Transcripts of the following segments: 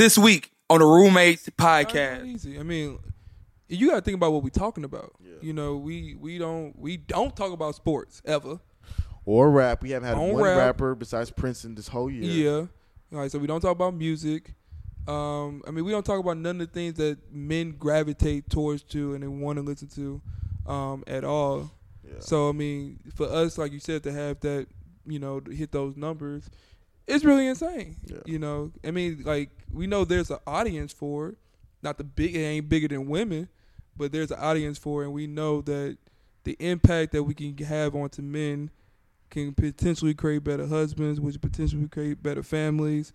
this week on the Roommates podcast. easy. I mean, you got to think about what we're talking about. You know, we we don't we don't talk about sports ever. Or rap. We haven't had On one rap. rapper besides Princeton this whole year. Yeah. All right, so we don't talk about music. Um, I mean, we don't talk about none of the things that men gravitate towards to and they want to listen to um, at all. Yeah. So I mean, for us, like you said, to have that, you know, hit those numbers, it's really insane. Yeah. You know, I mean, like we know there's an audience for it. Not the big, it ain't bigger than women, but there's an audience for it, and we know that the impact that we can have onto men can potentially create better husbands, which potentially create better families,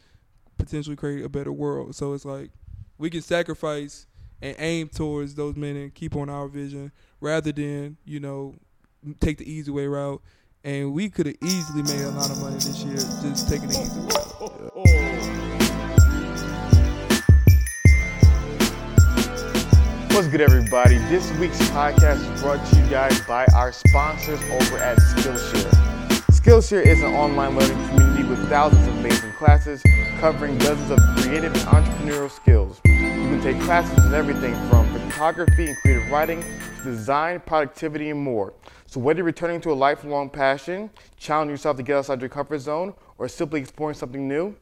potentially create a better world. So it's like we can sacrifice and aim towards those men and keep on our vision rather than you know take the easy way route. And we could have easily made a lot of money this year just taking the easy way. What's good, everybody? This week's podcast is brought to you guys by our sponsors over at Skillshare. Skillshare is an online learning community with thousands of amazing classes covering dozens of creative and entrepreneurial skills. You can take classes in everything from photography and creative writing to design, productivity, and more. So, whether you're returning to a lifelong passion, challenging yourself to get outside your comfort zone, or simply exploring something new,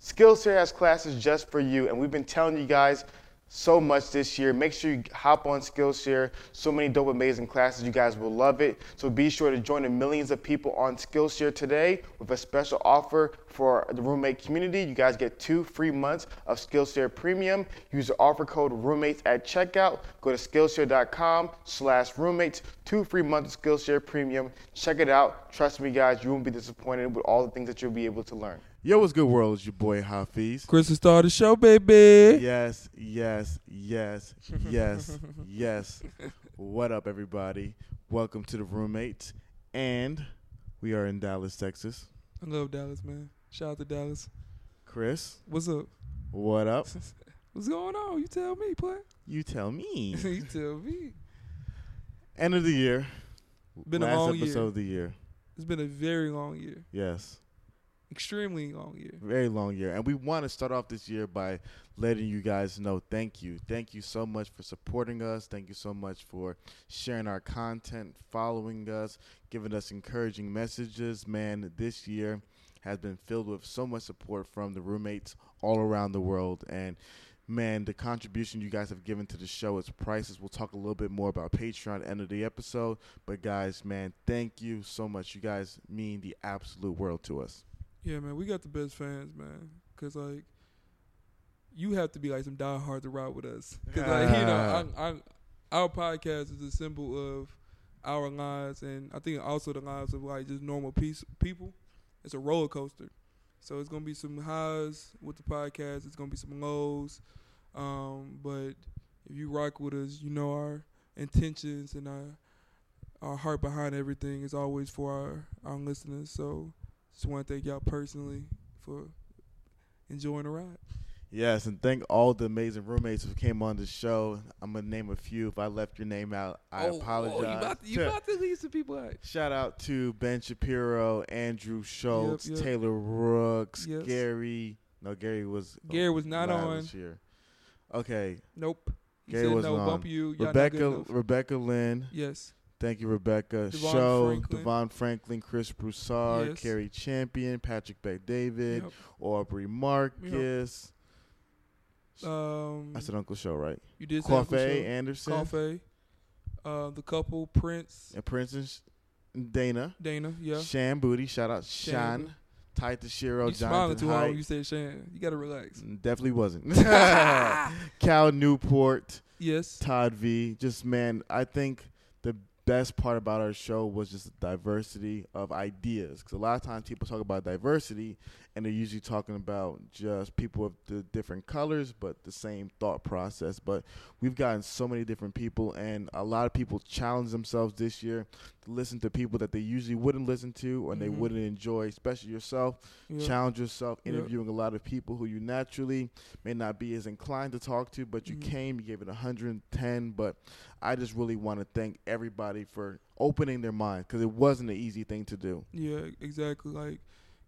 Skillshare has classes just for you, and we've been telling you guys so much this year. Make sure you hop on Skillshare. So many dope, amazing classes. You guys will love it. So be sure to join the millions of people on Skillshare today with a special offer for the roommate community. You guys get two free months of Skillshare Premium. Use the offer code roommates at checkout. Go to Skillshare.com slash roommates. Two free months of Skillshare Premium. Check it out. Trust me, guys, you won't be disappointed with all the things that you'll be able to learn. Yo, what's good, world? It's your boy Hafeez. Chris has started the show, baby. Yes, yes, yes, yes, yes. What up, everybody? Welcome to the roommates, and we are in Dallas, Texas. I love Dallas, man. Shout out to Dallas. Chris, What's up? what up? What's going on? You tell me, play. You tell me. you tell me. End of the year. Been Last a long episode year. of the year. It's been a very long year. Yes, Extremely long year. very long year, and we want to start off this year by letting you guys know thank you, thank you so much for supporting us. Thank you so much for sharing our content, following us, giving us encouraging messages. Man, this year has been filled with so much support from the roommates all around the world. And man, the contribution you guys have given to the show is priceless. We'll talk a little bit more about Patreon end of the episode. But guys, man, thank you so much. You guys mean the absolute world to us. Yeah, man, we got the best fans, man. Cause like, you have to be like some diehard to ride with us. Cause like, you know, I, I, our podcast is a symbol of our lives, and I think also the lives of like just normal peace, people. It's a roller coaster, so it's gonna be some highs with the podcast. It's gonna be some lows, um, but if you rock with us, you know our intentions and our our heart behind everything is always for our our listeners. So just want to thank y'all personally for enjoying the ride. Yes, and thank all the amazing roommates who came on the show. I'm gonna name a few. If I left your name out, I apologize. Oh, you about to, you about to leave some people out. Shout out to Ben Shapiro, Andrew Schulz, Yep, yep. Taylor Rooks, Yes. Gary. No, Gary was Gary was not on. this year. Okay, Nope. He Gary said wasn't no, on. bump you. Y'all Rebecca. Rebecca Lynn. Yes. Thank you, Rebecca. Devon Show Franklin. Devon Franklin, Chris Broussard, Yes. Cari Champion, Patrick Bet-David, Yep. Aubrey Marcus. Um, I said Uncle Show, right? you did say Uncle Coffee. Anderson Coffee. Uh, the couple Prince, and Princess Dana. Dana. Yeah. Shan Boody, shout out Shan Shan. Boody. Ty Tashiro, you smiling Jonathan too hard when you said Shan. You gotta relax. Definitely wasn't. Cal Newport, Yes. Todd V. Just man, I think best part about our show was just the diversity of ideas. Because a lot of times people talk about diversity, and they're usually talking about just people of the different colors, but the same thought process. But we've gotten so many different people, and a lot of people challenge themselves this year to listen to people that they usually wouldn't listen to, or they Mhm. wouldn't enjoy, especially yourself Yeah. challenge yourself Yep. interviewing a lot of people who you naturally may not be as inclined to talk to but you Mhm. came you gave it 110 but i just really want to thank everybody for opening their mind because it wasn't an easy thing to do Yeah, exactly. Like,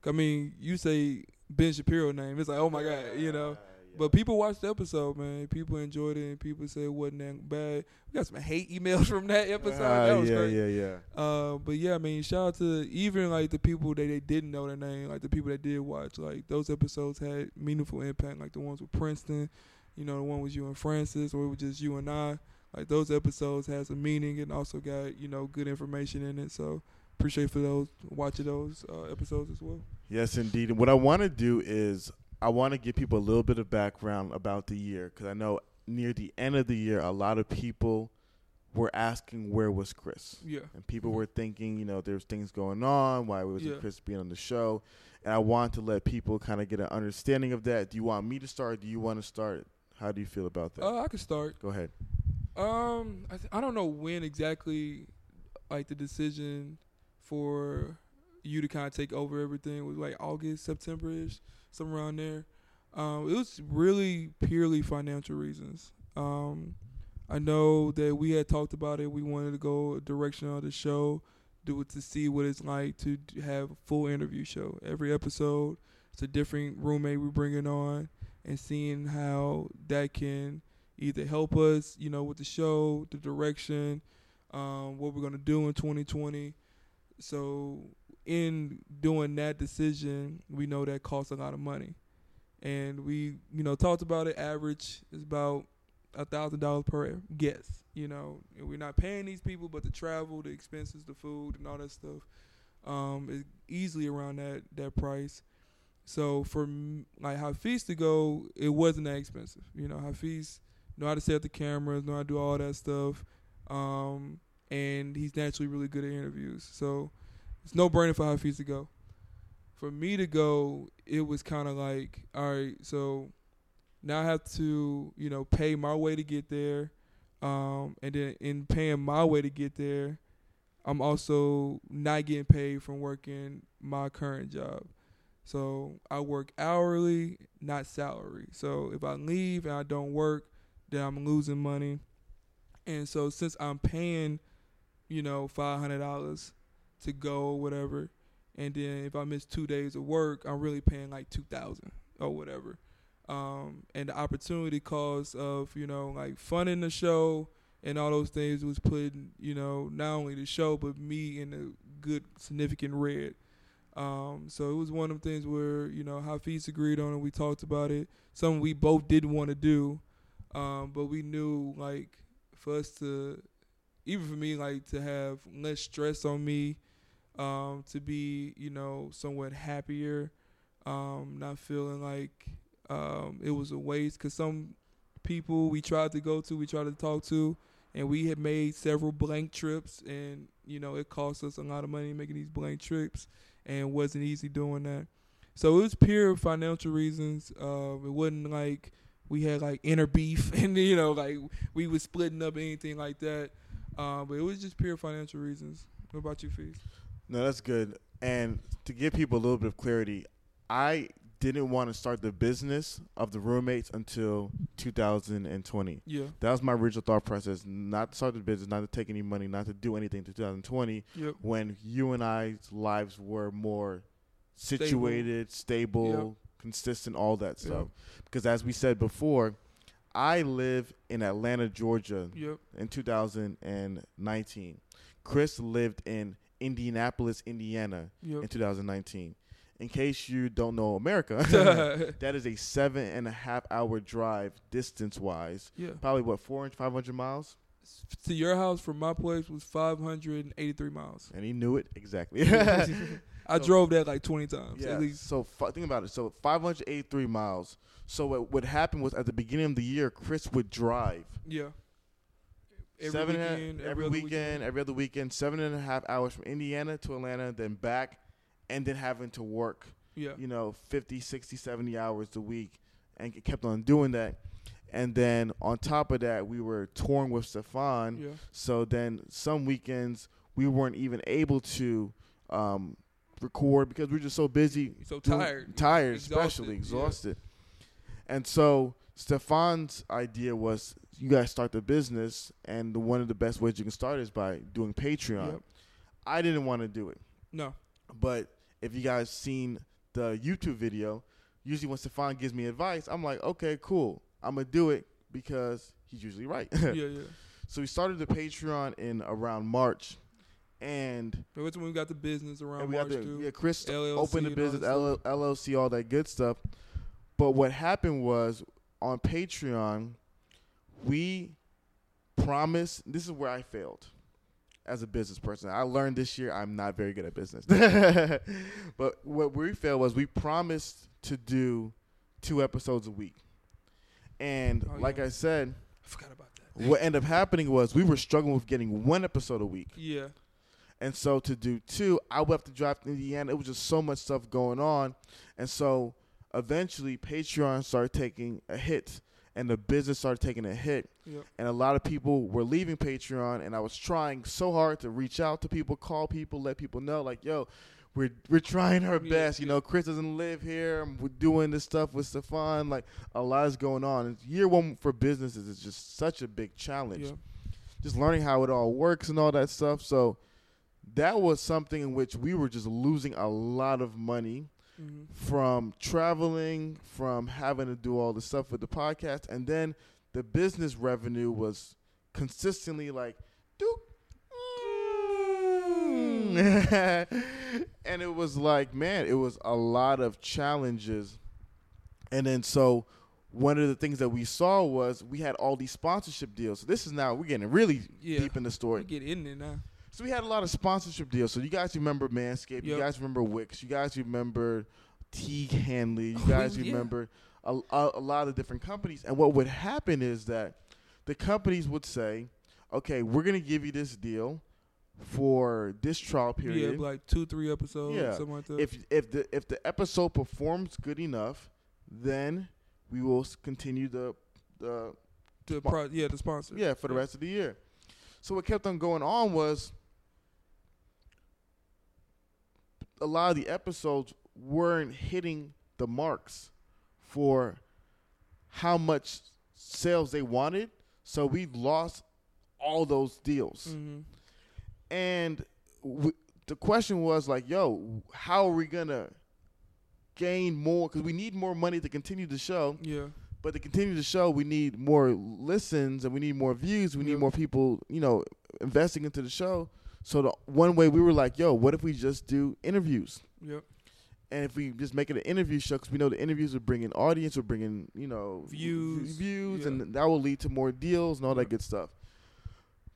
I mean, you say Ben Shapiro name, it's like, oh my god, you know. But people watched the episode, man. People enjoyed it, and people said it wasn't that bad. We got some hate emails from that episode. Ah, that was yeah, crazy. yeah, yeah. Uh, but yeah, I mean, shout out to even like the people that they didn't know their name, like the people that did watch. Like those episodes had meaningful impact, like the ones with Princeton. You know, the one with you and Francis, or it was just you and I. Like those episodes had some meaning and also got you know good information in it. So appreciate for those watching those uh, episodes as well. Yes, indeed. And what I want to do is I want to give people a little bit of background about the year because I know near the end of the year, a lot of people were asking where was Chris, Yeah. and people were thinking, you know, there's things going on. Why wasn't Yeah. Chris being on the show? And I want to let people kind of get an understanding of that. Do you want me to start? Do you want to start? How do you feel about that? Uh, I could start. Go ahead. Um, I, th- I don't know when exactly, like the decision for you to kind of take over everything was like August, September ish, somewhere around there. Um, it was really purely financial reasons. Um, I know that we had talked about it. We wanted to go a direction of the show, do it to see what it's like to have a full interview show. Every episode, it's a different roommate we're bringing on, and seeing how that can either help us, you know, with the show, the direction, um, what we're gonna do in 2020. So, in doing that decision, we know that costs a lot of money, and we, you know, talked about it. Average is about a thousand dollars per guest. You know, and we're not paying these people, but the travel, the expenses, the food, and all that stuff, um, is easily around that that price. So for m- like Hafeez to go, it wasn't that expensive. You know, Hafeez know how to set up the cameras, know how to do all that stuff, um, and he's naturally really good at interviews. So it's no brainer for Hafeez to go. For me to go, it was kind of like, all right, so now I have to, you know, pay my way to get there, um, and then in paying my way to get there, I'm also not getting paid from working my current job. So I work hourly, not salary. So if I leave and I don't work, then I'm losing money. And so since I'm paying, you know, five hundred dollars to go or whatever, and then if I miss two days of work, I'm really paying like two thousand or whatever. Um, and the opportunity cost of you know like funding the show and all those things was putting you know not only the show but me in a good significant red. Um, so it was one of the things where you know Hafeez agreed on it. We talked about it. Something we both didn't want to do, um, but we knew like for us to, even for me, like to have less stress on me, um, to be you know somewhat happier, um, not feeling like um, it was a waste. Cause some people we tried to go to, we tried to talk to, and we had made several blank trips, and you know it cost us a lot of money making these blank trips and wasn't easy doing that. So it was pure financial reasons. Uh, it wasn't like we had like inner beef and you know like we was splitting up anything like that. Uh, but it was just pure financial reasons. What about you, Fees? No, that's good. And to give people a little bit of clarity, I didn't want to start the business of the roommates until 2020. Yeah. That was my original thought process. Not to start the business, not to take any money, not to do anything to 2020 Yep. when you and I's lives were more situated, stable, consistent, all that stuff. Because as we said before, I live in Atlanta, Georgia Yep. in 2019. Chris lived in Indianapolis, Indiana in 2019. In case you don't know America, that is a seven and a half hour drive distance wise. yeah. Probably what, 400, 500 miles? To your house from my place was 583 miles. And he knew it exactly. I So- drove that like 20 times yeah. at least. So fi- think about it. So 583 miles. So what would happen was at the beginning of the year, Chris would drive Yeah. Every seven weekend, every other weekend, every other weekend, seven and a half hours from Indiana to Atlanta, then back, and then having to work, Yeah. you know, 50, 60, 70 hours a week, and kept on doing that. And then on top of that, we were touring with Stefan. Yeah. So then some weekends we weren't even able to um, record because we're just so busy. So doing- tired. Tired, Exhausted, especially yeah. exhausted. And so Stefan's idea was you guys start the business, and the, one of the best ways you can start is by doing Patreon. Yep. I didn't want to do it, No. but if you guys seen the YouTube video, usually when Stefan gives me advice, I'm like, okay, cool, I'm gonna do it because he's usually right. yeah, yeah. so we started the Patreon in around March, and, But when we got the business around and we March had too. yeah, Chris LLC opened the all business, that L- stuff. LLC, all that good stuff. But what happened was on Patreon, we promised. This is where I failed as a business person. I learned this year I'm not very good at business. but what we failed was we promised to do two episodes a week. And Oh, like yeah. I said, I forgot about that. what ended up happening was we were struggling with getting one episode a week. Yeah, And so to do two, I would have to drive to Indiana. It was just so much stuff going on. And so eventually Patreon started taking a hit and the business started taking a hit. Yep. And a lot of people were leaving Patreon and I was trying so hard to reach out to people, call people, let people know like, yo, we're we're trying our Yeah, best. You yeah. know, Chris doesn't live here. We're doing this stuff with Stefan. Like a lot is going on. And year one for businesses is just such a big challenge yeah. just learning how it all works and all that stuff. So that was something in which we were just losing a lot of money hmm from traveling, from having to do all the stuff with the podcast, and then the business revenue was consistently like, doop. mm. and it was like, man, it was a lot of challenges. And then so one of the things that we saw was we had all these sponsorship deals. So this is now we're getting really Yeah. deep in the We story. get in there now. So we had a lot of sponsorship deals. So you guys remember Manscaped, you guys remember Wix, you guys remember Tiege Hanley, you oh, guys Yeah. remember a, a, a lot of different companies. And what would happen is that the companies would say, "Okay, we're going to give you this deal for this trial period. Yeah, like two, three episodes, Yeah. something like that. if if the if the episode performs good enough, then we will continue the the the pro- yeah, the sponsor. yeah, for the rest of the year. So what kept on going on was a lot of the episodes weren't hitting the marks for how much sales they wanted. So we lost all those deals. hmm And w- the question was like, yo, how are we going to gain more? Because we need more money to continue the show. Yeah. But to continue the show, we need more listens and we need more views. We need more people, you know, investing into the show. So the one way we were like, yo, what if we just do interviews? Yep. And if we just make it an interview show, because we know the interviews will bring in audience, will bring in, you know, Views. views, Yeah. and that will lead to more deals and all that good stuff.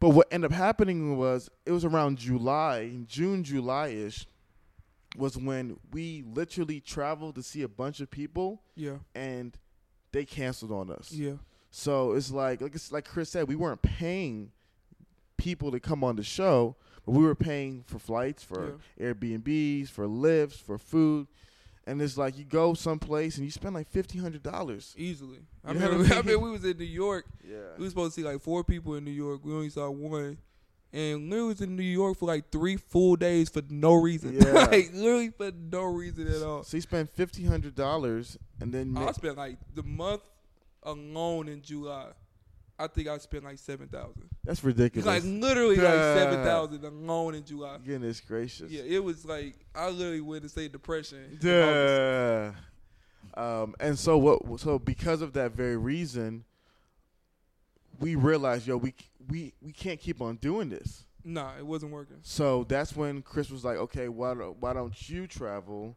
But what ended up happening was it was around July, June, July ish, was when we literally traveled to see a bunch of people Yeah. and they canceled on us. Yeah. So it's like like it's like Chris said, we weren't paying people to come on the show, we were paying for flights, for Airbnbs, for lifts, for food. And it's like you go someplace and you spend like fifteen hundred dollars. Easily. I You know mean, I I mean? mean, we was in New York. Yeah. We was supposed to see like four people in New York. We only saw one. And literally was in New York for like three full days for no reason. Yeah. like literally for no reason at all. So you spend fifteen hundred dollars and then I spent like the month alone in July. I think I spent like seven thousand. that's ridiculous. Like literally like Yeah. seven thousand alone in July. Goodness gracious. Yeah, it was like I literally went to state depression. Duh. Um, and so what? So because of that very reason, we realized, yo, we we we can't keep on doing this. Nah, it wasn't working. So that's when Chris was like, okay, why don't why don't you travel,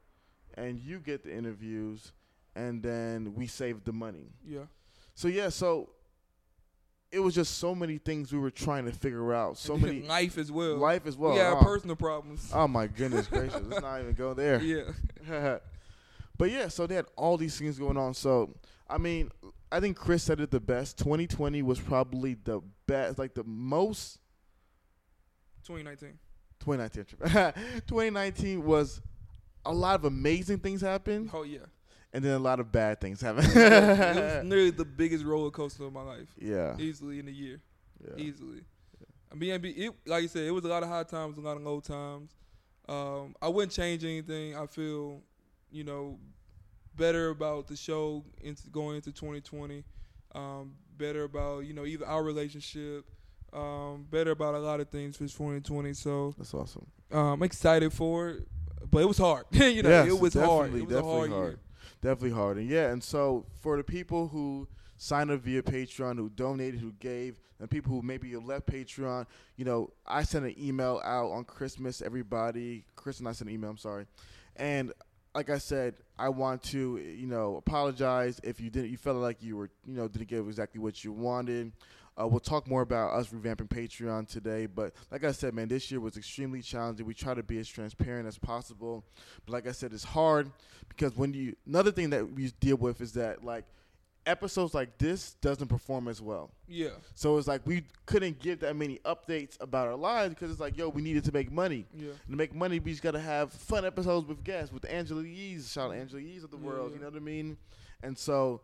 and you get the interviews, and then we save the money. Yeah. So yeah, so it was just so many things we were trying to figure out. So many life as well. life as well. We Oh. personal problems. Oh my goodness gracious! Let's not even go there. yeah. but yeah, so they had all these things going on. So I mean, I think Chris said it the best. 2020 was probably the best, like the most. 2019. 2019. 2019 was a lot of amazing things happened, Oh yeah. And then a lot of bad things happened. it was literally the biggest roller coaster of my life. yeah, Easily in a year. yeah. Easily. I mean, I mean, it, like you said, it was a lot of high times, a lot of low times. Um, I wouldn't change anything. I feel, you know, better about the show into going into 2020. Um, better about you know either our relationship. Um, better about a lot of things for 2020. So That's awesome. um, I'm excited for it, but it was hard. you know, Yes, it was hard. definitely, It was a definitely hard, hard. Definitely hard. And yeah, and so for the people who signed up via Patreon, who donated, who gave, and people who maybe you left Patreon, you know, I sent an email out on Christmas. Everybody, Chris and I sent an email. I'm sorry, and like I said, I want to, you know, apologize if you didn't, you felt like you were, you know, didn't get exactly what you wanted. Uh, we'll talk more about us revamping Patreon today, but like I said, man, this year was extremely challenging. We try to be as transparent as possible, but like I said, it's hard because when you another thing that we deal with is that like episodes like this doesn't perform as well. Yeah. So it's like we couldn't give that many updates about our lives because it's like, yo, we needed to make money. Yeah. And to make money, we just gotta have fun episodes with guests, with Angela Yee's, shout out Angela Yee's of the Yeah, world. yeah. You know what I mean? And so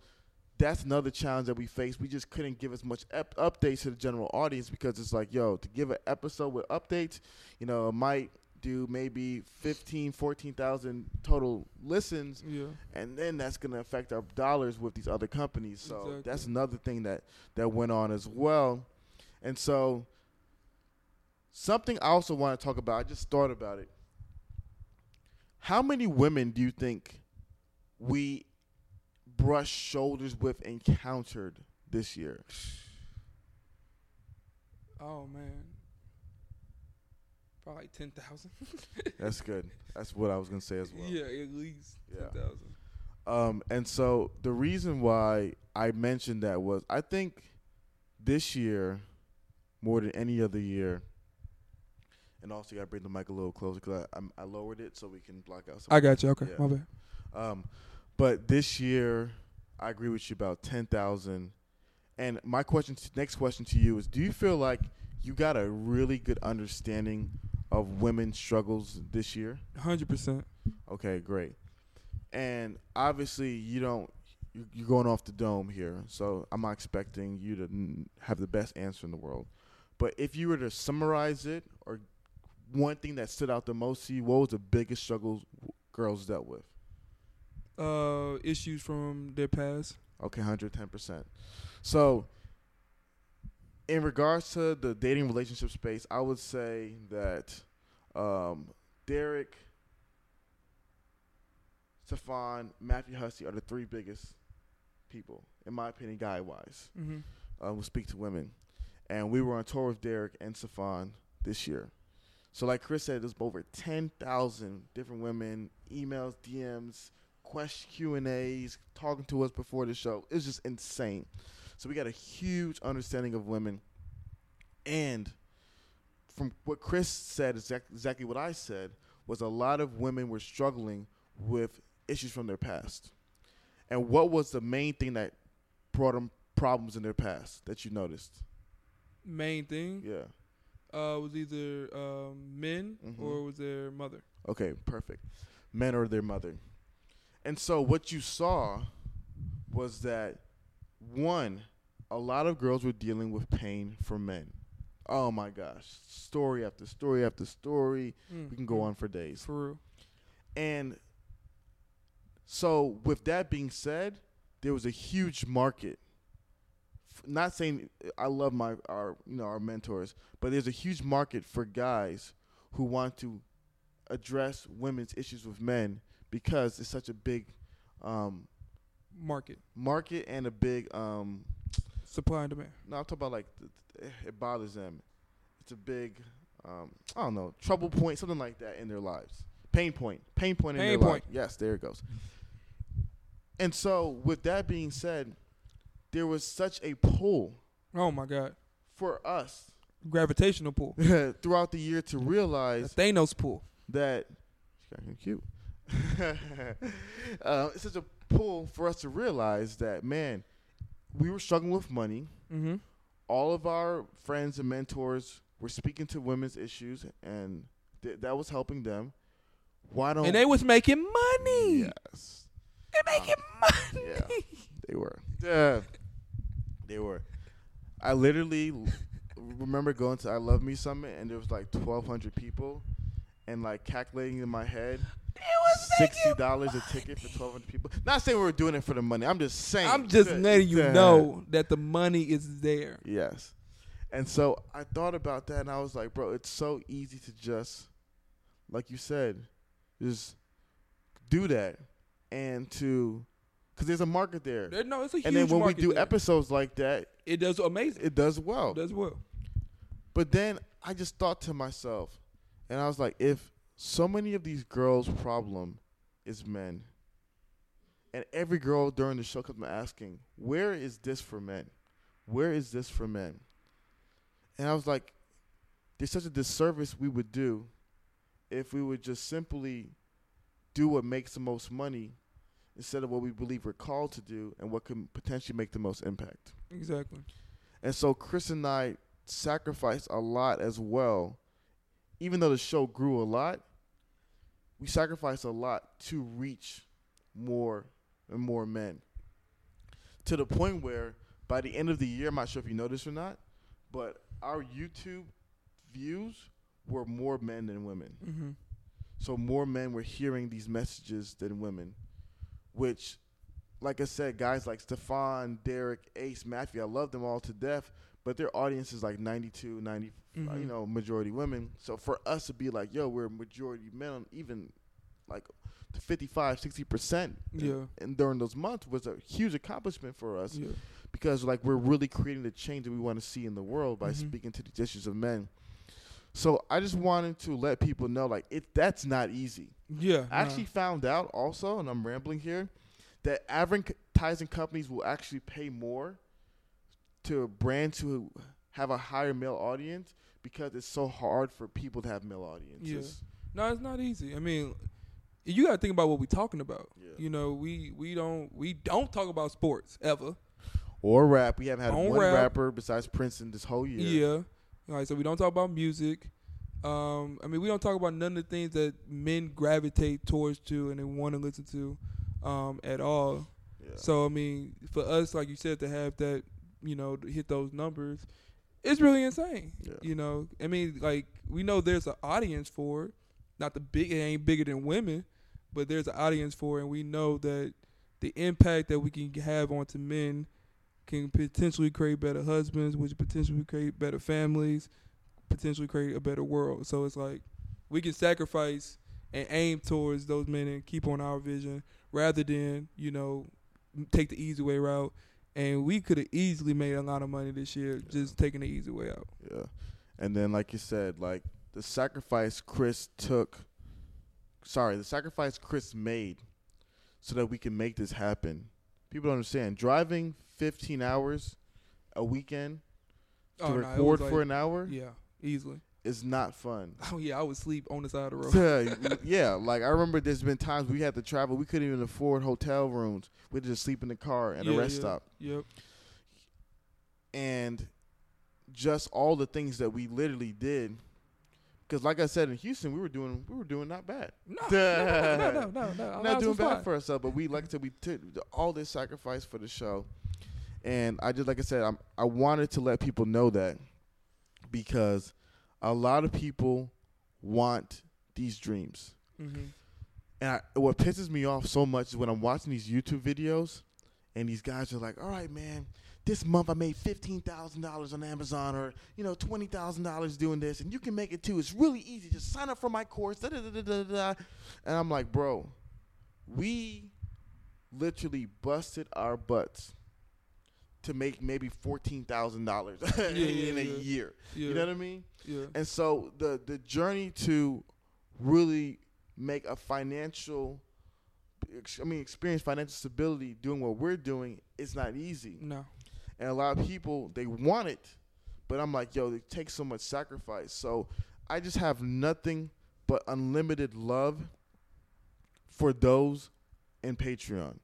that's another challenge that we face. We just couldn't give as much ep- updates to the general audience because it's like, yo, to give an episode with updates, you know, it might do maybe 15, 14,000 total listens Yeah. and then that's going to affect our dollars with these other companies. So Exactly. that's another thing that that went on as well. And so something I also want to talk about. I just thought about it. How many women do you think we brushed shoulders with encountered this year? Oh man. Probably ten thousand. That's good. That's what I was going to say as well. yeah, at least Yeah. ten thousand. Um, and so the reason why I mentioned that was I think this year, more than any other year, and also you got to bring the mic a little closer because I, I'm- I lowered it so we can block out. Some I got you. Okay, Yeah. my bad. um, but this year, I agree with you about ten thousand. And my question, to, next question to you is: Do you feel like you got a really good understanding of women's struggles this year? Hundred percent. Okay, great. And obviously, you don't. you- You're going off the dome here, so I'm not expecting you to have the best answer in the world. But if you were to summarize it, or one thing that stood out the most to you, what was the biggest struggles girls dealt with? Uh, issues from their past. Okay, 110%. So, in regards to the dating relationship space, I would say that um, Derek, Stefan, Matthew Hussey are the three biggest people, in my opinion, guy wise, Mm-hmm. uh, who speak to women. And we were on tour with Derek and Stefan this year. So, like Chris said, there's over 10,000 different women, emails, DMs, question Q and A's, talking to us before the show. It's just insane. So we got a huge understanding of women, and from what Chris said, exact, exactly what I said was a lot of women were struggling with issues from their past. And what was the main thing that brought them problems in their past that you noticed? Main thing Yeah. uh, was either um, men Mhm. or was their mother. Okay, perfect. Men or their mother. And so what you saw was that one, a lot of girls were dealing with pain from men. Oh my gosh. Story after story after story. Mm. We can go on for days. for real. And so with that being said, there was a huge market. F- Not saying I love my our you know our mentors, but there's a huge market for guys who want to address women's issues with men because it's such a big um, Market market and a big um, supply and demand. no, I'm talking about like th- th- it bothers them. It's a big, um, I don't know, trouble point, something like that in their lives. Pain point, pain point in Pain their point. life. Yes, there it goes. And so, with that being said, there was such a pull Oh my God, for us gravitational pull. throughout the year to The realize Thanos pull. that she got cute. uh, it's such a pull for us to realize that man, we were struggling with money. Mm-hmm. all of our friends and mentors were speaking to women's issues, and th- that was helping them. Why don't And they was making money. Yes, They making money. yeah, they were. Yeah, they were. I literally remember going to I Love Me Summit, and there was like twelve hundred people, and like calculating in my head. Sixty dollars a ticket for twelve hundred people. Not saying we were doing it for the money. I'm just saying. I'm just that- letting you that- know that the money is there. Yes. And so I thought about that and I was like, bro, it's so easy to just, like you said, just do that and to because there's a market there. There- no, it's a huge market. And then when we do there. episodes like that, it does amazing. it does well. It does well. But then I just thought to myself, and I was like, if so many of these girls' problem is men, and every girl during the show comes asking, where is this for men? Where is this for men? And I was like, there's such a disservice we would do if we would just simply do what makes the most money instead of what we believe we're called to do and what can potentially make the most impact. Exactly. And so Chris and I sacrificed a lot as well. Even though the show grew a lot, we sacrificed a lot to reach more and more men. To the point where by the end of the year, I'm not sure if you noticed or not, but our YouTube views were more men than women. Mm-hmm. So more men were hearing these messages than women, which, like I said, guys like Stefan, Derek, Ace, Matthew, I love them all to death, but their audience is like 92, 90, uh, Mhm. you know, majority women. So for us to be like, yo, we're majority men, even like to 55, 60%. Yeah. And during those months was a huge accomplishment for us Yeah. because like we're really creating the change that we want to see in the world by Mhm. speaking to the issues of men. So I just wanted to let people know like it that's not easy. Yeah. I actually found out also, and I'm rambling here, that advertising companies will actually pay more to brands who have a higher male audience because it's so hard for people to have male audiences. Yeah. No, it's not easy. I mean, you got to think about what we're talking about. Yeah. You know, we we don't we don't talk about sports ever. Or rap. We haven't had On one rap. rapper besides Princeton this whole year. Yeah. All right, so we don't talk about music. Um, I mean, we don't talk about none of the things that men gravitate towards to and they want to listen to um, at all. Yeah. So I mean, for us, like you said, to have that, you know, hit those numbers, it's really insane. Yeah. You know, I mean, like we know there's an audience for it. Not the big, it ain't bigger than women, but there's an audience for it, and we know that the impact that we can have onto men can potentially create better husbands, which potentially create better families, potentially create a better world. So it's like we can sacrifice and aim towards those men and keep on our vision rather than you know take the easy way route. And we could have easily made a lot of money this year just taking the easy way out. Yeah. And then like you said, like the sacrifice Chris took sorry, the sacrifice Chris made so that we can make this happen. People don't understand. Driving 15 hours a weekend to Oh, no, it record for an hour Yeah, easily. Is not fun. Oh yeah, I would sleep on the side of the road. yeah, yeah, like I remember there's been times we had to travel, we couldn't even afford hotel rooms. We'd just sleep in the car at a rest yeah. stop. Yep. and just all the things that we literally did. Because, like I said in Houston, we were doing we were doing not bad, No, no, no, no, no, no, no. not doing bad for ourselves. But we like I said, we took all this sacrifice for the show, and I just like I said, I'm, I wanted to let people know that because a lot of people want these dreams, Mm-hmm. and I, what pisses me off so much is when I'm watching these YouTube videos, and these guys are like, "All right, man." This month I made fifteen thousand dollars on Amazon, or you know twenty thousand dollars doing this, and you can make it too. It's really easy. Just sign up for my course. Da, da, da, da, da. And I'm like, bro, we literally busted our butts to make maybe fourteen thousand dollars in yeah, a yeah. year. Yeah. You know what I mean? Yeah. And so the the journey to really make a financial I mean experience financial stability doing what we're doing is not easy. No. And a lot of people they want it, but I'm like, yo, it takes so much sacrifice. So I just have nothing but unlimited love for those in Patreon.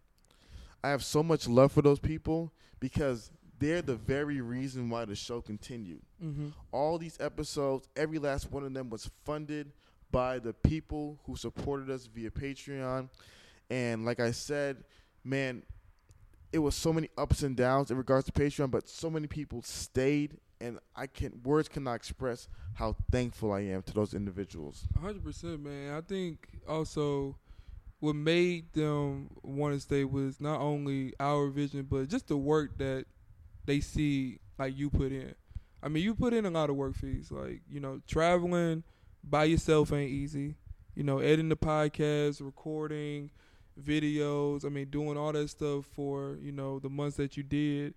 I have so much love for those people because they're the very reason why the show continued Mm-hmm. all these episodes, every last one of them was funded by the people who supported us via Patreon. And like I said, man, it was so many ups and downs in regards to Patreon, but so many people stayed and I can words cannot express how thankful I am to those individuals. hundred percent, man. I think also what made them want to stay was not only our vision, but just the work that they see like you put in. I mean, you put in a lot of work fees. Like you know, traveling by yourself ain't easy. You know, editing the podcast, recording, videos. I mean, doing all that stuff for you know the months that you did.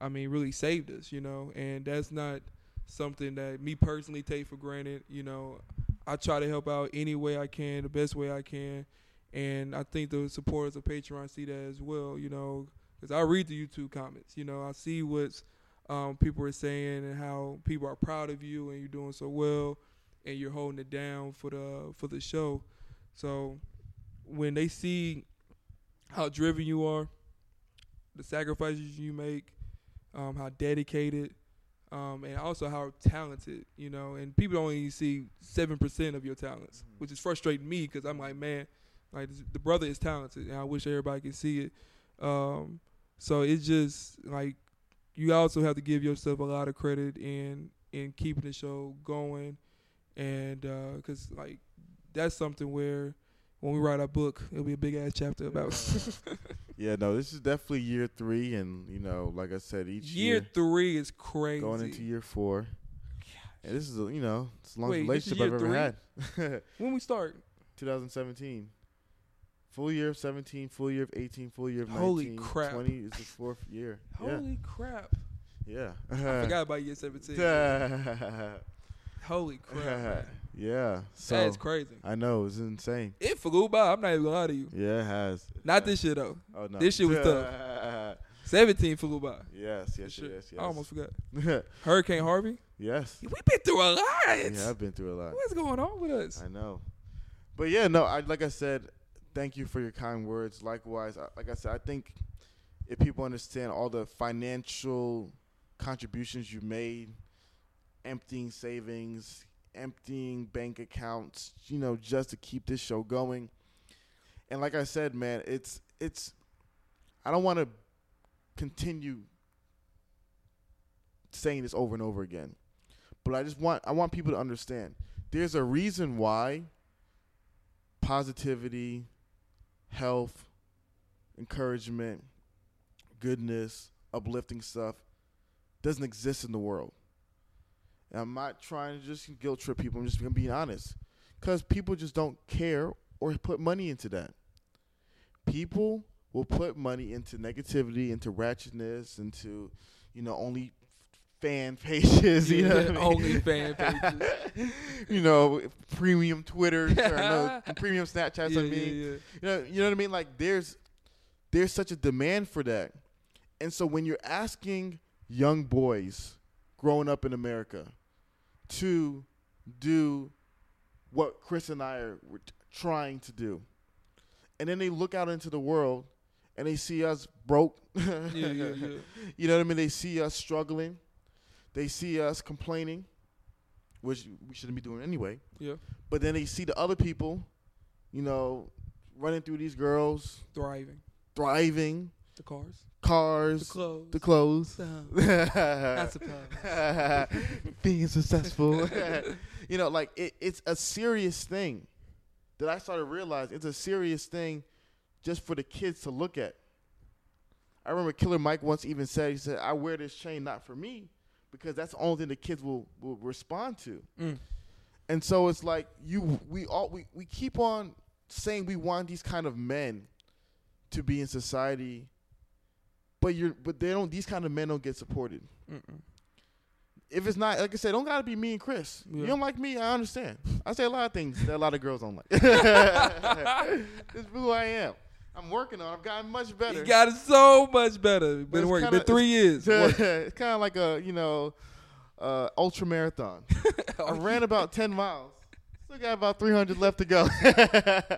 I mean, really saved us. You know, and that's not something that me personally take for granted. You know, I try to help out any way I can, the best way I can, and I think the supporters of Patreon see that as well. You know, because I read the YouTube comments. You know, I see what um, people are saying and how people are proud of you and you're doing so well and you're holding it down for the for the show. So when they see how driven you are, the sacrifices you make, um, how dedicated, um, and also how talented, you know, and people only see seven percent of your talents, Mm-hmm. which is frustrating me because I'm like, man, like this, the brother is talented, and I wish everybody could see it. Um, so it's just like you also have to give yourself a lot of credit in in keeping the show going, and because like that's something where when we write our book, it'll be a big ass chapter about Yeah, no, this is definitely year three, and you know, like I said, each year year, three is crazy. going into year four. And this is, a, you know, it's the longest Wait, relationship I've year ever had. when we start, 2017. Full year of 17, full year of 18, full year of 19. Holy crap. 20 is the fourth year. holy crap! Yeah. I forgot about year seventeen. Holy crap! yeah. So That's crazy. I know it's insane. It flew by. I'm not even gonna lie to you. Yeah, it has. Not Yeah. this year though. Oh no. this shit was tough. Seventeen flew by. yes, yes, Shit. yes, yes. I almost forgot. Hurricane Harvey. yes. We've been through a lot. Yeah, I've been through a lot. What's going on with us? I know. But yeah, no, I like I said, thank you for your kind words. Likewise, like I said, I think if people understand all the financial contributions you made, emptying savings, emptying bank accounts, you know, just to keep this show going. And like I said, man, it's it's I don't want to continue saying this over and over again. But I just want I want people to understand there's a reason why positivity, health, encouragement, goodness, uplifting stuff doesn't exist in the world. And I'm not trying to just guilt trip people. I'm just gonna be honest, because people just don't care or put money into that. People will put money into negativity, into ratchetness, into you know only fan pages. You know, I mean? only fan pages. you know, premium Twitter, no, premium Snapchats. yeah, I mean, yeah, yeah. you know, you know what I mean. Like there's there's such a demand for that, and so when you're asking young boys growing up in America to do what Chris and I are trying to do, and then they look out into the world and they see us broke. Yeah, yeah, yeah. You know what I mean? They see us struggling. They see us complaining, which we shouldn't be doing anyway. Yeah. But then they see the other people, you know, running through these girls, Thriving. thriving, The cars. cars, The clothes. the clothes, the I suppose. being successful. you know, like it, it's a serious thing that I started realizing it's a serious thing just for the kids to look at. I remember Killer Mike once even said, he said, I wear this chain not for me because that's the only thing the kids will, will respond to. Mm. And so it's like you we all we, we keep on saying we want these kind of men to be in society, but you're but they don't these kind of men don't get supported. Mm-mm. If it's not like I said, don't gotta be me and Chris. Yeah. You don't like me, I understand. I say a lot of things that a lot of girls don't like. is who I am. I'm working on. it. I've gotten much better. You got it so much better. Been it's working. kinda- Been three years. it's, working. kind of like a you know uh, ultra marathon. I ran about ten miles. Still got about three hundred left to go.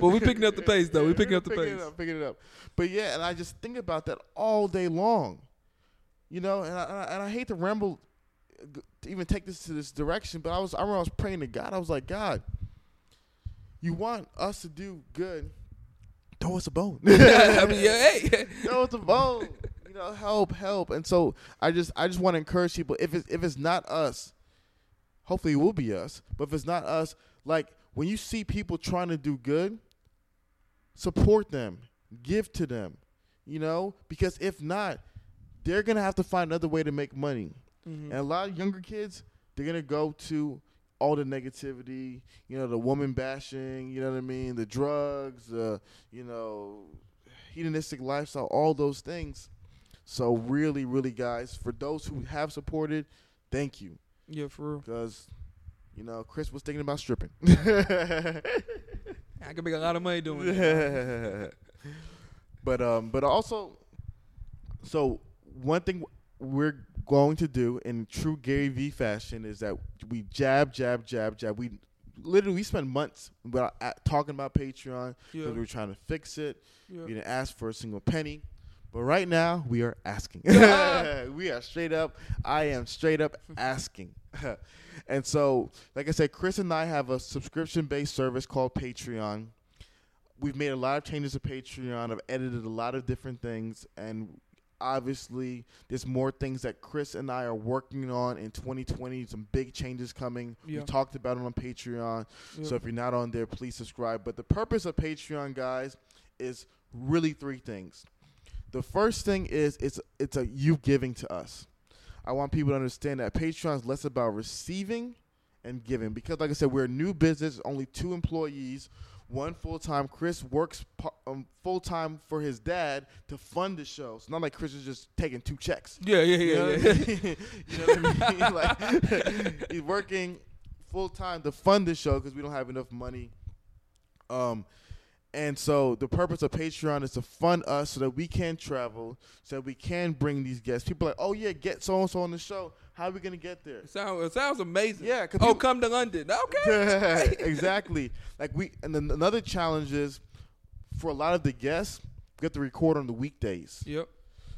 But we picking up the pace, though. We picking up the picking pace. It up, picking it up. But yeah, and I just think about that all day long. You know, and I, and I, and I hate to ramble, to even take this to this direction. But I was I remember I was praying to God. I was like, God, you want us to do good? Throw us a bone. I mean, yeah, hey. throw us a bone. You know, help, help. And so I just I just want to encourage people. If it's if it's not us, hopefully it will be us. But if it's not us, like when you see people trying to do good, support them, give to them. You know, because if not, they're gonna have to find another way to make money. Mhm. And a lot of younger kids, they're gonna go to all the negativity, you know, the woman bashing, you know what I mean, the drugs, the you know, hedonistic lifestyle, all those things. So really, really, guys, for those who have supported, thank you, Yeah, for real. because you know Chris was thinking about stripping. I can make a lot of money doing it. but um, but also, so one thing we're going to do in true Gary V fashion is that we jab, jab, jab, jab. We literally we spend months at, talking about Patreon Yeah, because we were trying to fix it. yeah. We didn't ask for a single penny. But right now we are asking. we are straight up. I am straight up asking. and so, like I said, Chris and I have a subscription based service called Patreon. We've made a lot of changes to Patreon. I've edited a lot of different things and obviously there's more things that Chris and I are working on in 2020, some big changes coming. Yeah. We talked about it on Patreon. yeah. So if you're not on there, please subscribe. But the purpose of Patreon, guys, is really three things. The first thing is it's it's a you giving to us. I want people to understand that Patreon is less about receiving and giving because, like I said, we're a new business, only two employees, one full time. Chris works um, full time for his dad to fund the show. It's not like Chris is just taking two checks. yeah, yeah, You know yeah, yeah. you know what I mean? Like he's working full time to fund the show because we don't have enough money. Um, and so the purpose of Patreon is to fund us so that we can travel, so that we can bring these guests. People are like, oh yeah, get so and so on the show. How are we gonna get there? It sounds it sounds amazing. Yeah, Oh, people- come to London. Okay. exactly. Like we, and then another challenge is for a lot of the guests, we have to record on the weekdays. Yep.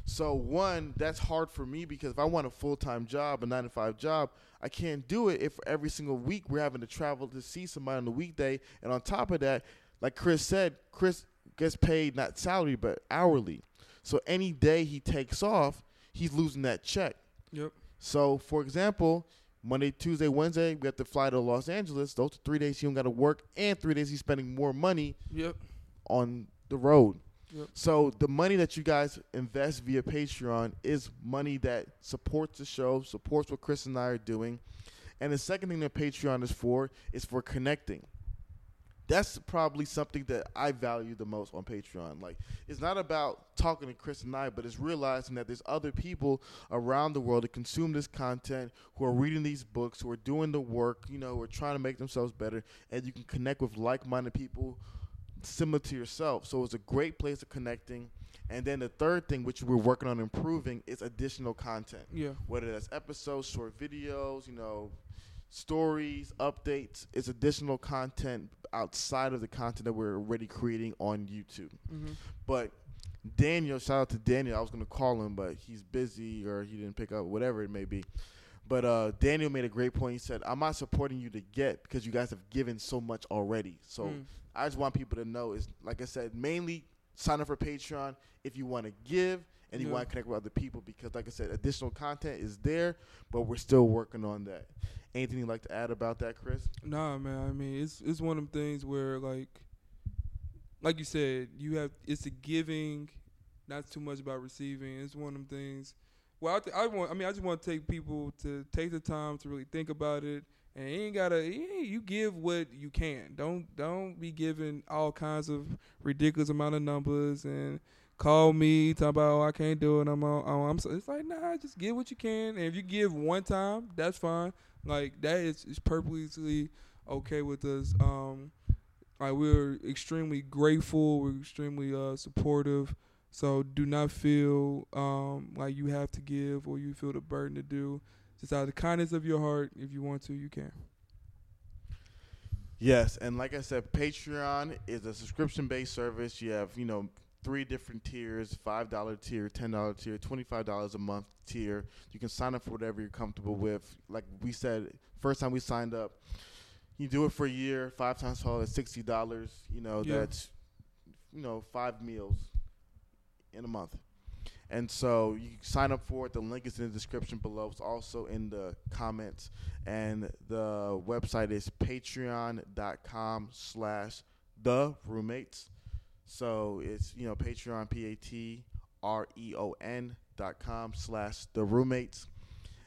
So one, that's hard for me because if I want a full time job, a nine to five job, I can't do it if every single week we're having to travel to see somebody on the weekday. And on top of that, like Chris said, Chris gets paid not salary but hourly. So any day he takes off, he's losing that check. Yep. So for example, Monday, Tuesday, Wednesday, we have to fly to Los Angeles. Those are three days he don't got to work, and three days he's spending more money Yep. on the road. Yep. So the money that you guys invest via Patreon is money that supports the show, supports what Chris and I are doing. And the second thing that Patreon is for is for connecting. That's probably something that I value the most on Patreon. Like it's not about talking to Chris and I, but it's realizing that there's other people around the world that consume this content, who are reading these books, who are doing the work, you know, who are trying to make themselves better, and you can connect with like-minded people similar to yourself. So it's a great place of connecting. And then the third thing, which we're working on improving, is additional content. Yeah. Whether that's episodes, short videos, you know, stories, updates, it's additional content outside of the content that we're already creating on YouTube. Mm-hmm. But Daniel, shout out to Daniel. I was gonna call him, but he's busy or he didn't pick up, whatever it may be. But uh, Daniel made a great point. He said, "I'm not supporting you to get because you guys have given so much already. So Mm. I just want people to know is like I said, mainly sign up for Patreon if you want to give and you Yeah. want to connect with other people because, like I said, additional content is there, but we're still working on that. Anything you'd like to add about that, Chris? Nah, man. I mean, it's it's one of them things where like, like you said, you have it's a giving, not too much about receiving. It's one of them things. Well, I, th- I want. I mean, I just want to take people to take the time to really think about it, and you ain't gotta. You, you give what you can. Don't don't be giving all kinds of ridiculous amount of numbers and call me talk about oh, I can't do it. I'm. Oh, I'm. So, it's like nah, just give what you can, and if you give one time, that's fine. Like that is is perfectly okay with us. Um, like we're extremely grateful. We're extremely uh supportive. So do not feel um like you have to give or you feel the burden to do. Just out of the kindness of your heart, if you want to, you can. Yes, and like I said, Patreon is a subscription-based service. You have, you know, three different tiers: five dollar tier, ten dollar tier, twenty-five dollars a month tier. You can sign up for whatever you're comfortable with. Like we said, first time we signed up, you do it for a year, five times twelve is sixty dollars. You know, Yeah. that's you know five meals in a month. And so you sign up for it. The link is in the description below. It's also in the comments. And the website is patreon.com slash the roommates. So it's, you know, Patreon, P A T R E O N dot com slash the roommates.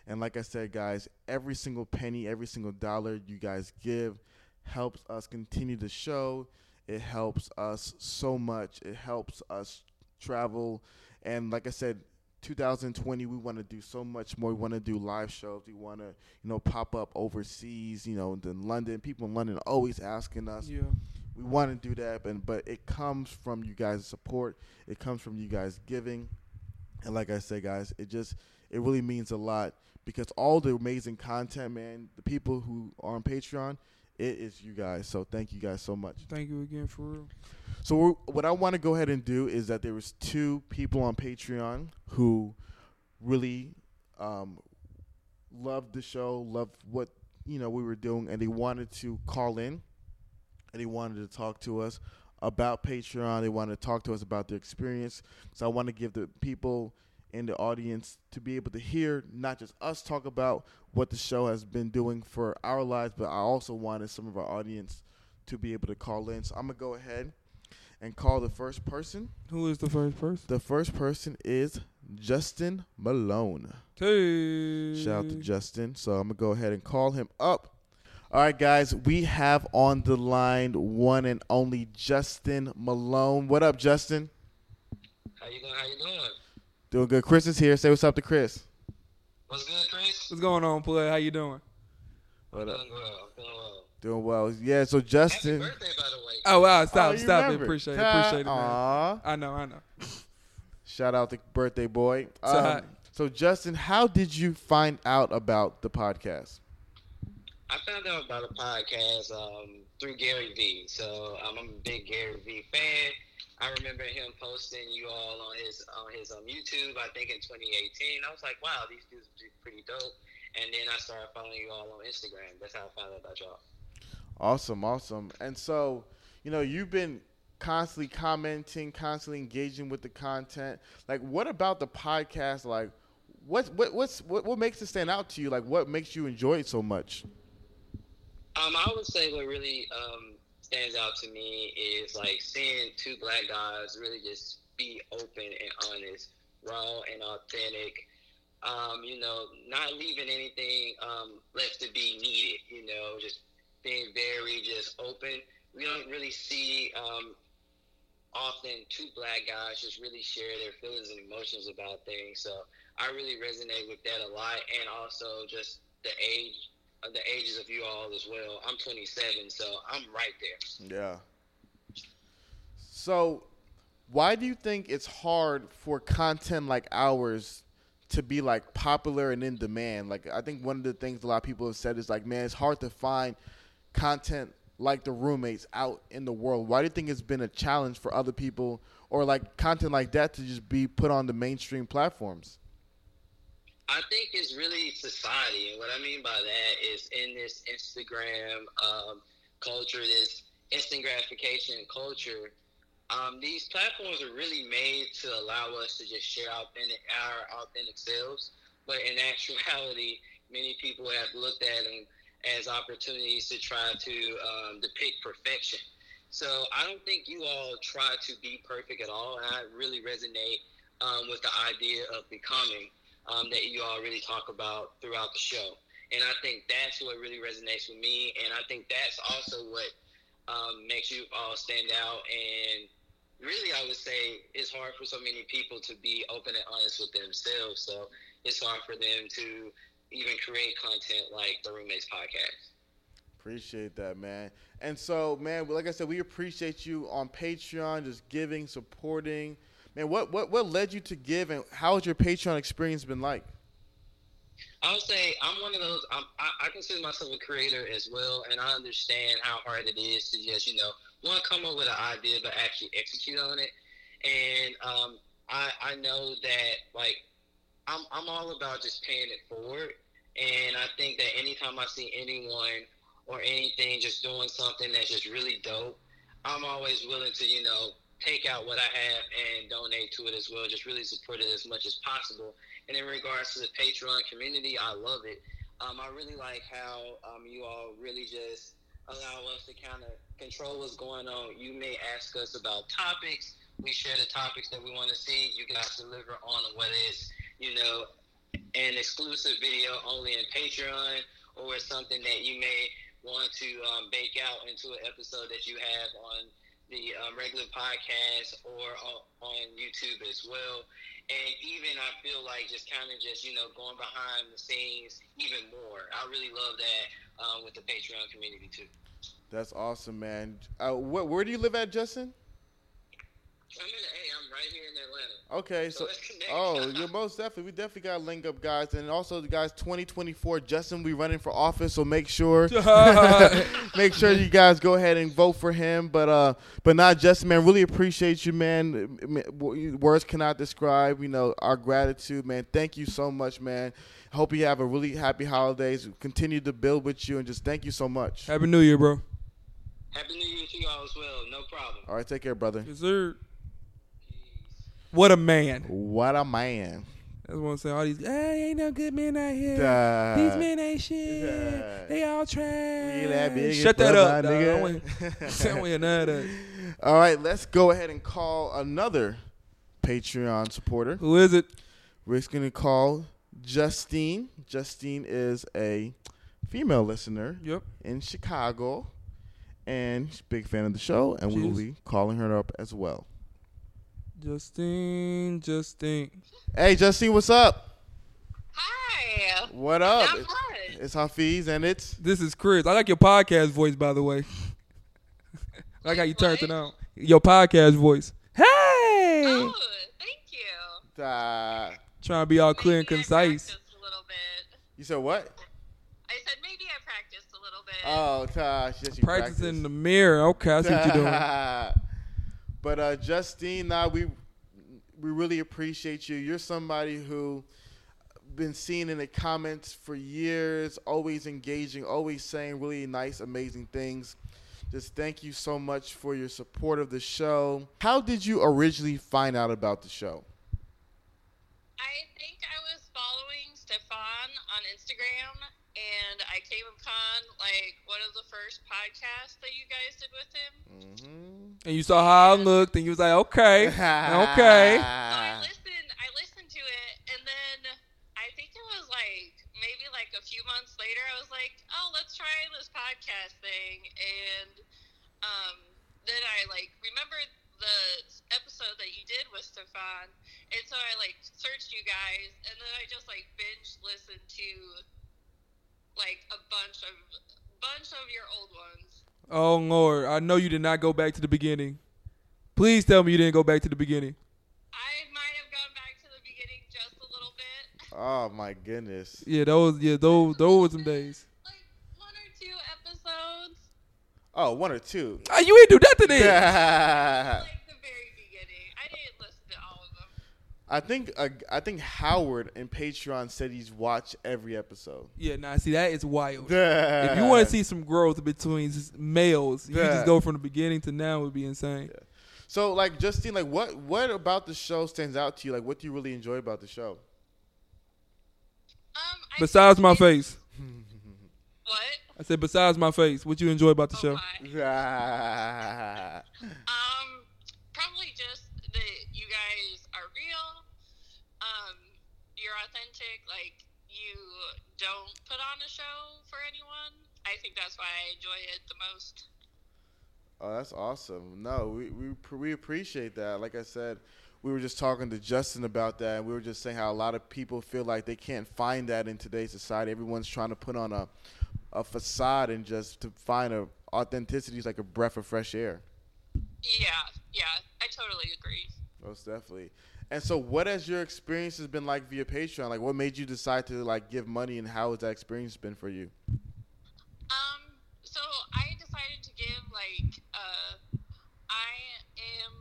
And like I said, guys, every single penny, every single dollar you guys give helps us continue the show. It helps us so much. It helps us travel. And like I said, 2020 we want to do so much more we want to do live shows we want to you know pop up overseas you know in london people in london are always asking us Yeah. We want to do that and but it comes from you guys support. It comes from you guys giving. And like i said guys it just it really means a lot because all the amazing content man the people who are on patreon it is you guys. So thank you guys so much. Thank you again for real. so we're, what I want to go ahead and do is that there was two people on Patreon who really um, loved the show, loved what you know we were doing, and they wanted to call in and they wanted to talk to us about Patreon. They wanted to talk to us about their experience. So I want to give the people in the audience to be able to hear not just us talk about what the show has been doing for our lives, but I also wanted some of our audience to be able to call in. So I'm gonna go ahead and call the first person. Who is the first person? The first person is Justin Malone. Hey. Shout out to Justin. So I'm gonna go ahead and call him up. All right, guys, we have on the line one and only Justin Malone. What up, Justin? How you going? How you doing? Doing good. Chris is here. Say what's up to Chris. What's good, Chris? What's going on, play? How you doing? What up? Doing well. I'm doing well. Doing well. Yeah. So Happy Justin. birthday, by the way. Oh wow! Oh, Stop! you stop! It. Appreciate it. Appreciate it, man. Aw. I know. I know. Shout out to birthday boy. Um, so Justin, how did you find out about the podcast? I found out about a podcast um, through Gary Vee. So um, I'm a big Gary Vee fan. I remember him posting you all on his on his um, YouTube. I think in 2018. I was like, wow, these dudes are pretty dope. And then I started following you all on Instagram. That's how I found out about y'all. Awesome, awesome. And so, you know, you've been constantly commenting, constantly engaging with the content. Like, what about the podcast? Like, what what what's what, what makes it stand out to you? Like, what makes you enjoy it so much? Um, I would say what really um, stands out to me is like seeing two black guys really just be open and honest, raw and authentic. Um, you know, not leaving anything um, left to be needed. You know, just being very just open. We don't really see um, often two black guys just really share their feelings and emotions about things. So I really resonate with that a lot, and also just the age the ages of you all as well. I'm 27, so I'm right there. Yeah. So, why do you think it's hard for content like ours to be like popular and in demand? Like, I think one of the things a lot of people have said is like, man, it's hard to find content like the roommates out in the world. Why do you think it's been a challenge for other people or like content like that to just be put on the mainstream platforms? I think it's really society, and what I mean by that is in this Instagram um, culture, this instant gratification culture. Um, these platforms are really made to allow us to just share authentic, our authentic selves, but in actuality, many people have looked at them as opportunities to try to um, depict perfection. So I don't think you all try to be perfect at all, I really resonate um, with the idea of becoming um, that you all really talk about throughout the show. And I think that's what really resonates with me. And I think that's also what um, makes you all stand out. And really, I would say it's hard for so many people to be open and honest with themselves. So it's hard for them to even create content like the Roommates podcast. Appreciate that, man. And so, man, like I said, we appreciate you on Patreon, just giving, supporting. Man, what what what led you to give, and how has your Patreon experience been like? I would say I'm one of those. I'm, I, I consider myself a creator as well, and I understand how hard it is to just you know want to come up with an idea but actually execute on it. And um, I I know that like I'm I'm all about just paying it forward, and I think that anytime I see anyone or anything just doing something that's just really dope, I'm always willing to you know take out what I have and donate to it as well. Just really support it as much as possible. And in regards to the Patreon community, I love it. Um, I really like how um, you all really just allow us to kind of control what's going on. You may ask us about topics. We share the topics that we want to see. You guys deliver on what is, you know, an exclusive video only in Patreon, or something that you may want to um, bake out into an episode that you have on the um, regular podcast or on, on YouTube as well. And even I feel like just kind of just you know going behind the scenes even more. I really love that um, with the Patreon community too. That's awesome, man. Uh, wh- where do you live at, Justin? I'm in the A. I'm right here in Atlanta. Okay, So so oh, you're most definitely. We definitely got to link up, guys, and also, guys, 2024, Justin, we running for office, so make sure, make sure you guys go ahead and vote for him. But uh, but not Justin, man. Really appreciate you, man. Words cannot describe, you know, our gratitude, man. Thank you so much, man. Hope you have a really happy holidays. Continue to build with you, and just thank you so much. Happy New Year, bro. Happy New Year to y'all as well. No problem. All right, take care, brother. Yes, sir. What a man. What a man. That's what I'm saying. All these, hey, ain't no good men out here. Duh. These men ain't shit. Duh. They all trash. That Shut that up, dog. Nigga. don't wanna- I don't wanna none of that. All right, let's go ahead and call another Patreon supporter. Who is it? We're just gonna call Justine. Justine is a female listener Yep. in Chicago, and she's a big fan of the show, and we will be calling her up as well. Justine, Justine. Hey, Justine, what's up? Hi. What up? Not much. It's Hafeez, and it's This is Chris. I like your podcast voice, by the way. I like how you turned it What? on. Your podcast voice. Hey! Oh, thank you. uh, Trying to be all clear and I concise. practiced a little bit. you said what? I said maybe I practiced a little bit. Oh, Tosh, yes, you Practice in the mirror. Okay, I see what you're doing. but uh, Justine, nah, we we really appreciate you. You're somebody who been seen in the comments for years, always engaging, always saying really nice, amazing things. Just thank you so much for your support of the show. How did you originally find out about the show? I think I was following Stefan on Instagram, and I came upon like one of the first podcasts that you guys did with him. Mm-hmm. And you saw how I looked, and you was like, okay, okay. So I listened. I listened to it, and then I think it was like maybe like a few months later. I was like, "Oh, let's try this podcast thing," and um, then I like remembered the episode that you did with Stefan, and so I like searched you guys, and then I just like binge listened to like a bunch of bunch of your old ones. Oh Lord, I know you did not go back to the beginning. Please tell me you didn't go back to the beginning. I might have gone back to the beginning just a little bit. Oh my goodness. Yeah, those, yeah, those, those were some days. like one or two episodes, Oh, one or two. Ah, you ain't do nothing then. like the very beginning. I didn't listen to all of them. I think uh, I think Howard and Patreon said he's watched every episode. Yeah, nah, see that is wild. If you want to see some growth between s- males, you just go from the beginning to now would be insane. So, like, Justine, like, what what about the show stands out to you? Like, what do you really enjoy about the show? Um, I Besides my face, What? I said besides my face, what you enjoy about the Oh show? my. Um, probably just that you guys are real. Um, you're authentic. Like you don't put on a show for anyone. I think that's why I enjoy it the most. oh, that's awesome. No, we we we appreciate that. Like I said, we were just talking to Justin about that, and we were just saying how a lot of people feel like they can't find that in today's society. Everyone's trying to put on a a facade and just to find a authenticity is like a breath of fresh air. Yeah, yeah, I totally agree. Most definitely. And so, what has your experiences been like via Patreon? Like, what made you decide to like give money, and how has that experience been for you? Um, so I decided to give like uh, I am.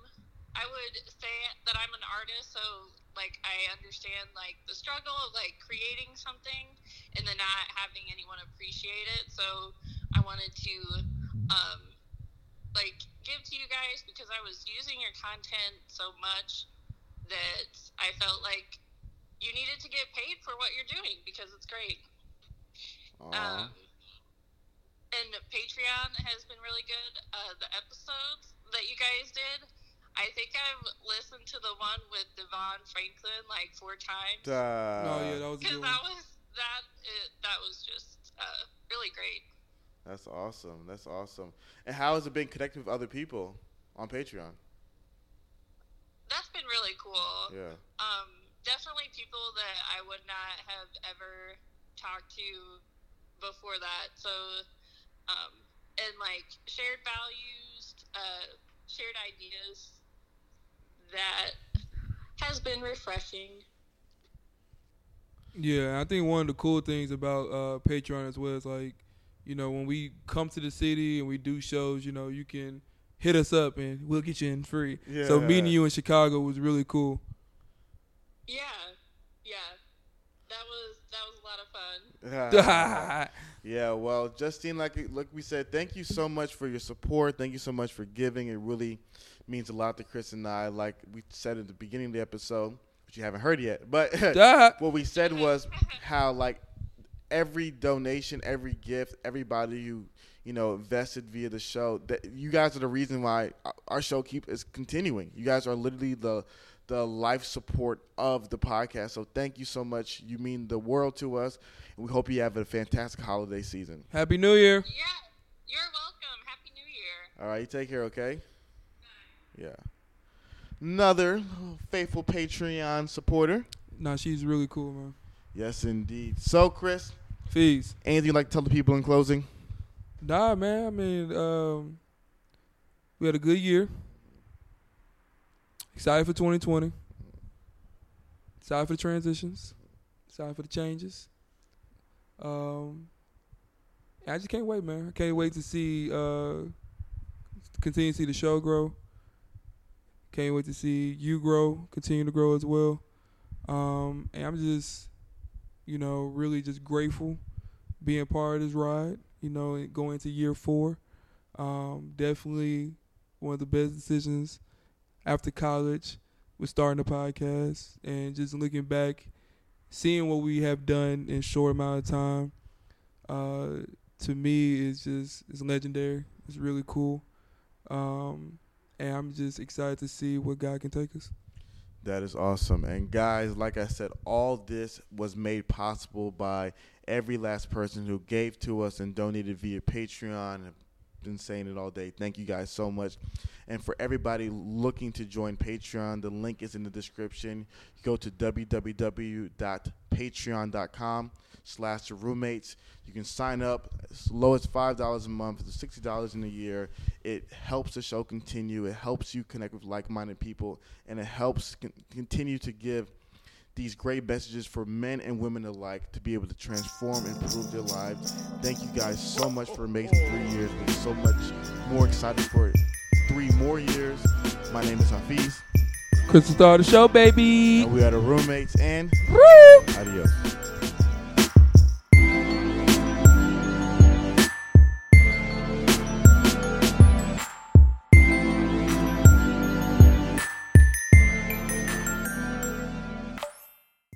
I would say that I'm an artist, so like I understand like the struggle of like creating something and then not having anyone appreciate it. So I wanted to um, like give to you guys because I was using your content so much that I felt like you needed to get paid for what you're doing because it's great. Um, and Patreon has been really good. Uh, the episodes that you guys did, I think I've listened to the one with Devon Franklin like four times. Uh, oh yeah, that was Because that was that it, that was just uh, really great. That's awesome. That's awesome. And how has it been connecting with other people on Patreon? That's been really cool. Yeah. Um, definitely people that I would not have ever talked to before that. So, um, and like shared values, uh, shared ideas. That has been refreshing. Yeah, I think one of the cool things about uh, Patreon as well is like, you know, when we come to the city and we do shows, you know, you can hit us up and we'll get you in free. So meeting you in Chicago was really cool. Yeah, yeah, that was that was a lot of fun. yeah, Yeah, well, Justine, like like we said, thank you so much for your support. Thank you so much for giving. It really means a lot to Chris and I. Like we said at the beginning of the episode, which you haven't heard yet, but what we said was how like every donation, every gift, everybody who you know invested via the show, that you guys are the reason why our- our show keep is continuing. You guys are literally the the life support of the podcast. So thank you so much. You mean the world to us, and we hope you have a fantastic holiday season. Happy New Year. Yeah, you're welcome. Happy New Year. All right, you take care, okay? Yeah. Another faithful Patreon supporter. Nah, she's really cool, man. Yes, indeed. So, Chris, Fees. anything you'd like to tell the people in closing? Nah, man. I mean, um, we had a good year. Excited for 2020. Excited for the transitions. Excited for the changes. Um, I just can't wait, man. I can't wait to see, uh, continue to see the show grow. Can't wait to see you grow, continue to grow as well. Um, and I'm just, you know, really just grateful being part of this ride. You know, going into year four, um, definitely one of the best decisions after college was starting the podcast and just looking back, seeing what we have done in a short amount of time. Uh, to me, is just it's legendary. It's really cool, um, and I'm just excited to see what God can take us. That is awesome. And guys, like I said, all this was made possible by every last person who gave to us and donated via Patreon. I've been saying it all day. Thank you guys so much. And for everybody looking to join Patreon, the link is in the description. Go to www.patreon.com slash roommates. You can sign up as low as $5 a month, $60 in a year. It helps the show continue. It helps you connect with like-minded people, and it helps con- continue to give these great messages for men and women alike to be able to transform and improve their lives. Thank you guys so much for amazing three years. We're so much more excited for three more years. My name is Hafeez, Crystal Star the show, baby. and we are the roommates, and adios.